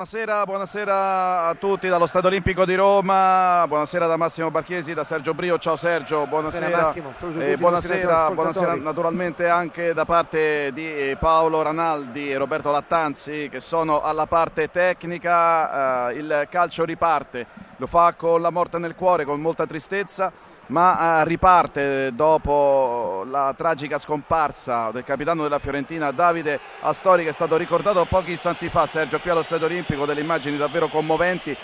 Buonasera, buonasera, a tutti dallo Stadio Olimpico di Roma, buonasera da Massimo Barchiesi, da Sergio Brio, ciao Sergio, buonasera, eh, buonasera, buonasera, naturalmente anche da parte di Paolo Ranaldi e Roberto Lattanzi che sono alla parte tecnica, eh, il calcio riparte, lo fa con la morte nel cuore, con molta tristezza, ma eh, riparte dopo la tragica scomparsa del capitano della Fiorentina Davide Astori che è stato ricordato pochi istanti fa, Sergio, qui allo Stadio Olimpico, delle immagini davvero commoventi.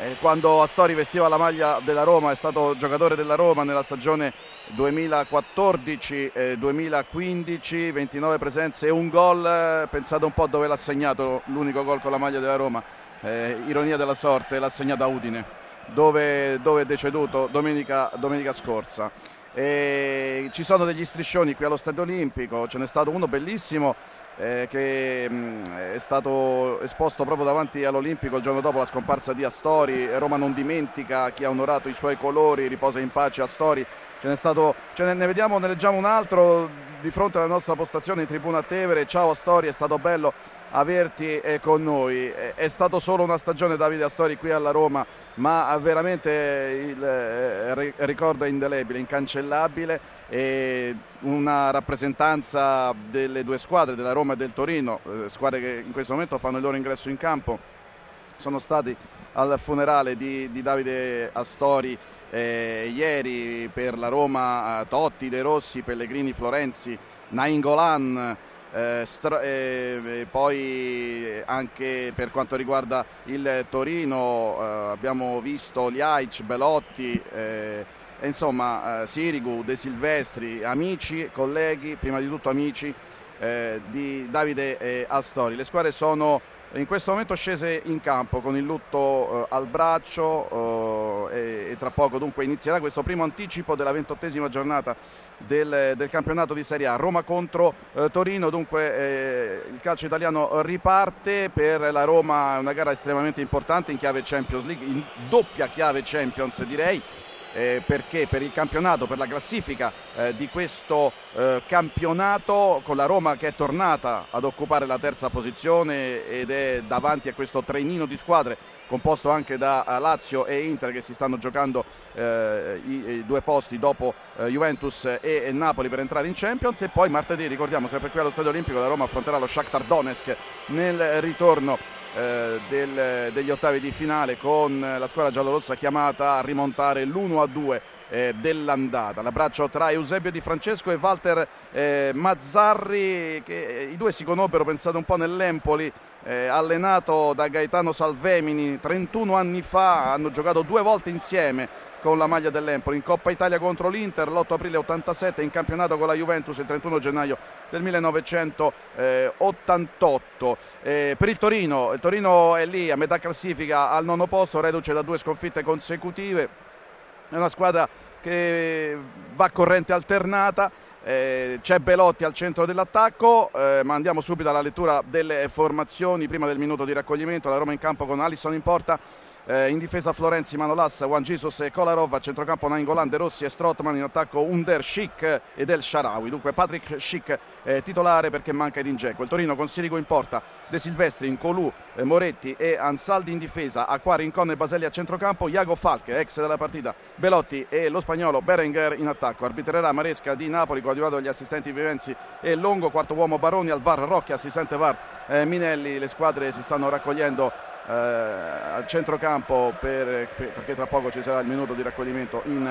Eh, quando Astori vestiva la maglia della Roma, è stato giocatore della Roma nella stagione 2014-2015, 29 presenze e un gol, pensate un po' dove l'ha segnato l'unico gol con la maglia della Roma, eh, ironia della sorte, l'ha segnato a Udine dove, dove è deceduto domenica, domenica scorsa. E ci sono degli striscioni qui allo Stadio Olimpico, ce n'è stato uno bellissimo eh, che mh, mm, è stato esposto proprio davanti all'Olimpico il giorno dopo la scomparsa di Astori. Roma non dimentica chi ha onorato i suoi colori, riposa in pace Astori. Ce n'è stato, ce ne, ne vediamo, ne leggiamo un altro di fronte alla nostra postazione in tribuna Tevere. Ciao Astori, è stato bello averti eh, con noi. È stato solo una stagione Davide Astori qui alla Roma, ma veramente il eh, ricordo è indelebile, incancellabile e una rappresentanza delle due squadre, della Roma e del Torino, eh, squadre che in questo momento fanno il loro ingresso in campo. Sono stati al funerale di, di Davide Astori eh, ieri per la Roma eh, Totti, De Rossi, Pellegrini, Florenzi, Nainggolan, eh, eh, poi anche per quanto riguarda il Torino abbiamo visto Liaic, Belotti, eh, insomma eh, Sirigu, De Silvestri, amici, colleghi, prima di tutto amici eh, di Davide Astori. Le squadre sono in questo momento scese in campo con il lutto al braccio e, e, tra poco dunque inizierà questo primo anticipo della ventottesima giornata del, del, campionato di Serie A. Roma contro eh, Torino, dunque eh, il calcio italiano riparte per la Roma, una gara estremamente importante in chiave Champions League, in doppia chiave Champions direi eh, perché per il campionato, per la classifica eh, di questo eh, campionato con la Roma che è tornata ad occupare la terza posizione ed è davanti a questo trenino di squadre composto anche da eh, Lazio e Inter che si stanno giocando eh, i, i, due posti dopo eh, Juventus e, e, Napoli per entrare in Champions. E poi martedì ricordiamo sempre qui allo Stadio Olimpico la Roma affronterà lo Shakhtar Donetsk nel ritorno eh, del, degli ottavi di finale con la squadra giallorossa chiamata a rimontare l'1-2 eh, dell'andata. L'abbraccio tra Eusebio Di Francesco e Walter eh, Mazzarri, che eh, i due si conobbero, pensate un po' nell'Empoli, eh, allenato da Gaetano Salvemini 31 anni fa, hanno giocato due volte insieme con la maglia dell'Empoli. In Coppa Italia contro l'Inter l'8 aprile 87 in campionato con la Juventus il 31 gennaio del 1988 eh, per il Torino il Torino è lì a metà classifica al nono posto reduce da due sconfitte consecutive è una squadra che va corrente alternata eh, c'è Belotti al centro dell'attacco, eh, ma andiamo subito alla lettura delle formazioni prima del minuto di raccoglimento. La Roma in campo con Alisson in porta, eh, in difesa Florenzi, Manolas, Juan Jesus e Kolarov, a centrocampo Nainggolan, De Rossi e Strottman, in attacco Under, Schick ed El Sharawi. Dunque Patrick Schick eh, titolare perché manca Edin Dzeko. Il Torino con Sirico in porta, De Silvestri, in Colù, eh, Moretti e Ansaldi in difesa, Acqua, Rincon e Baselli a centrocampo, Iago Falche, ex della partita, Belotti e lo spagnolo Berenguer in attacco. Arbitrerà Maresca di Napoli, coadiuvato dagli assistenti Vivenzi e Longo, quarto uomo Baroni al VAR, Rocchia, assistente VAR eh, Minelli. Le squadre si stanno raccogliendo eh, al centrocampo per, perché tra poco ci sarà il minuto di raccoglimento in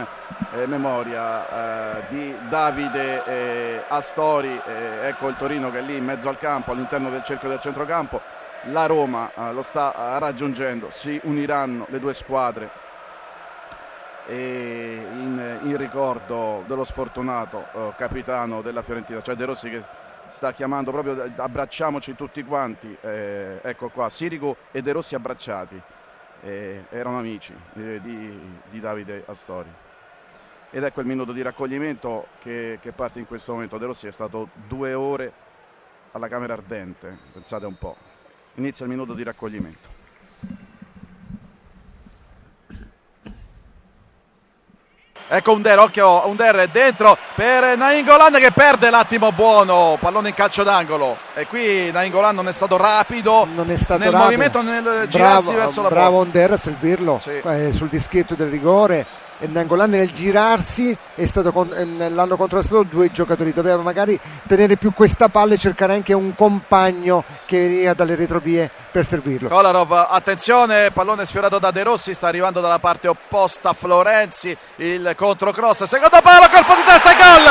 eh, memoria eh, di Davide eh, Astori eh, ecco il Torino che è lì in mezzo al campo all'interno del cerchio del centrocampo. La Roma eh, lo sta raggiungendo si uniranno le due squadre. In, in, ricordo dello sfortunato capitano della Fiorentina cioè De Rossi che sta chiamando proprio abbracciamoci tutti quanti, eh, ecco qua, Sirico e De Rossi abbracciati, eh, erano amici eh, di, di, Davide Astori. Ed ecco il minuto di raccoglimento che, che parte in questo momento. De Rossi è stato due ore alla Camera Ardente, pensate un po'. Inizia il minuto di raccoglimento. Ecco Under, occhio, Under è dentro per Nainggolan che perde l'attimo buono, pallone in calcio d'angolo. E qui Nainggolan non è stato rapido non è stato nel rapido. movimento, nel girarsi bravo, verso la bravo. Onder a servirlo Sì. eh, sul dischetto del rigore. Nangolan nel girarsi con- ehm, l'hanno contrastato due giocatori. Doveva magari tenere più questa palla e cercare anche un compagno che veniva dalle retrovie per servirlo. Kolarov, attenzione, pallone sfiorato da De Rossi, sta arrivando dalla parte opposta Florenzi, il controcross, secondo palo, colpo di testa e gol!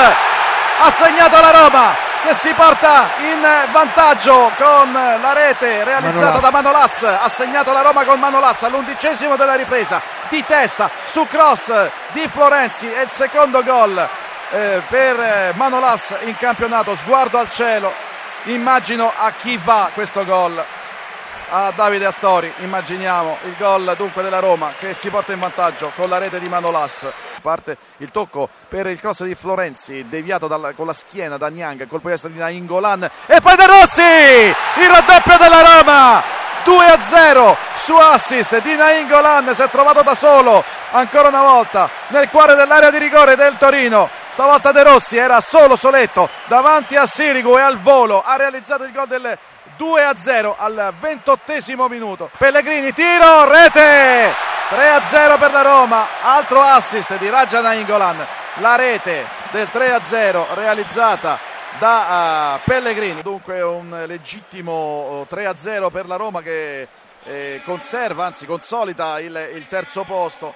Ha segnato la Roma che si porta in vantaggio con la rete realizzata Manolas. da Manolas, ha segnato la Roma con Manolas all'undicesimo della ripresa, di testa su cross di Florenzi e il secondo gol eh, per Manolas in campionato, sguardo al cielo, immagino a chi va questo gol a Davide Astori. Immaginiamo il gol dunque della Roma che si porta in vantaggio con la rete di Manolas. Parte il tocco per il cross di Florenzi, deviato dalla- con la schiena da Niang, colpo di testa di Nainggolan e poi De Rossi! Il raddoppio della Roma! 2 a 0 su assist di Nainggolan, si è trovato da solo ancora una volta nel cuore dell'area di rigore del Torino. Stavolta De Rossi era solo soletto davanti a Sirigu e al volo ha realizzato il gol del 2 a 0 al ventottesimo minuto. Pellegrini, tiro, rete! 3 a 0 per la Roma, altro assist di Raja Nainggolan. La rete del 3 a 0 realizzata da eh, Pellegrini. Dunque un legittimo 3 a 0 per la Roma che eh, conserva, anzi consolida il- il terzo posto.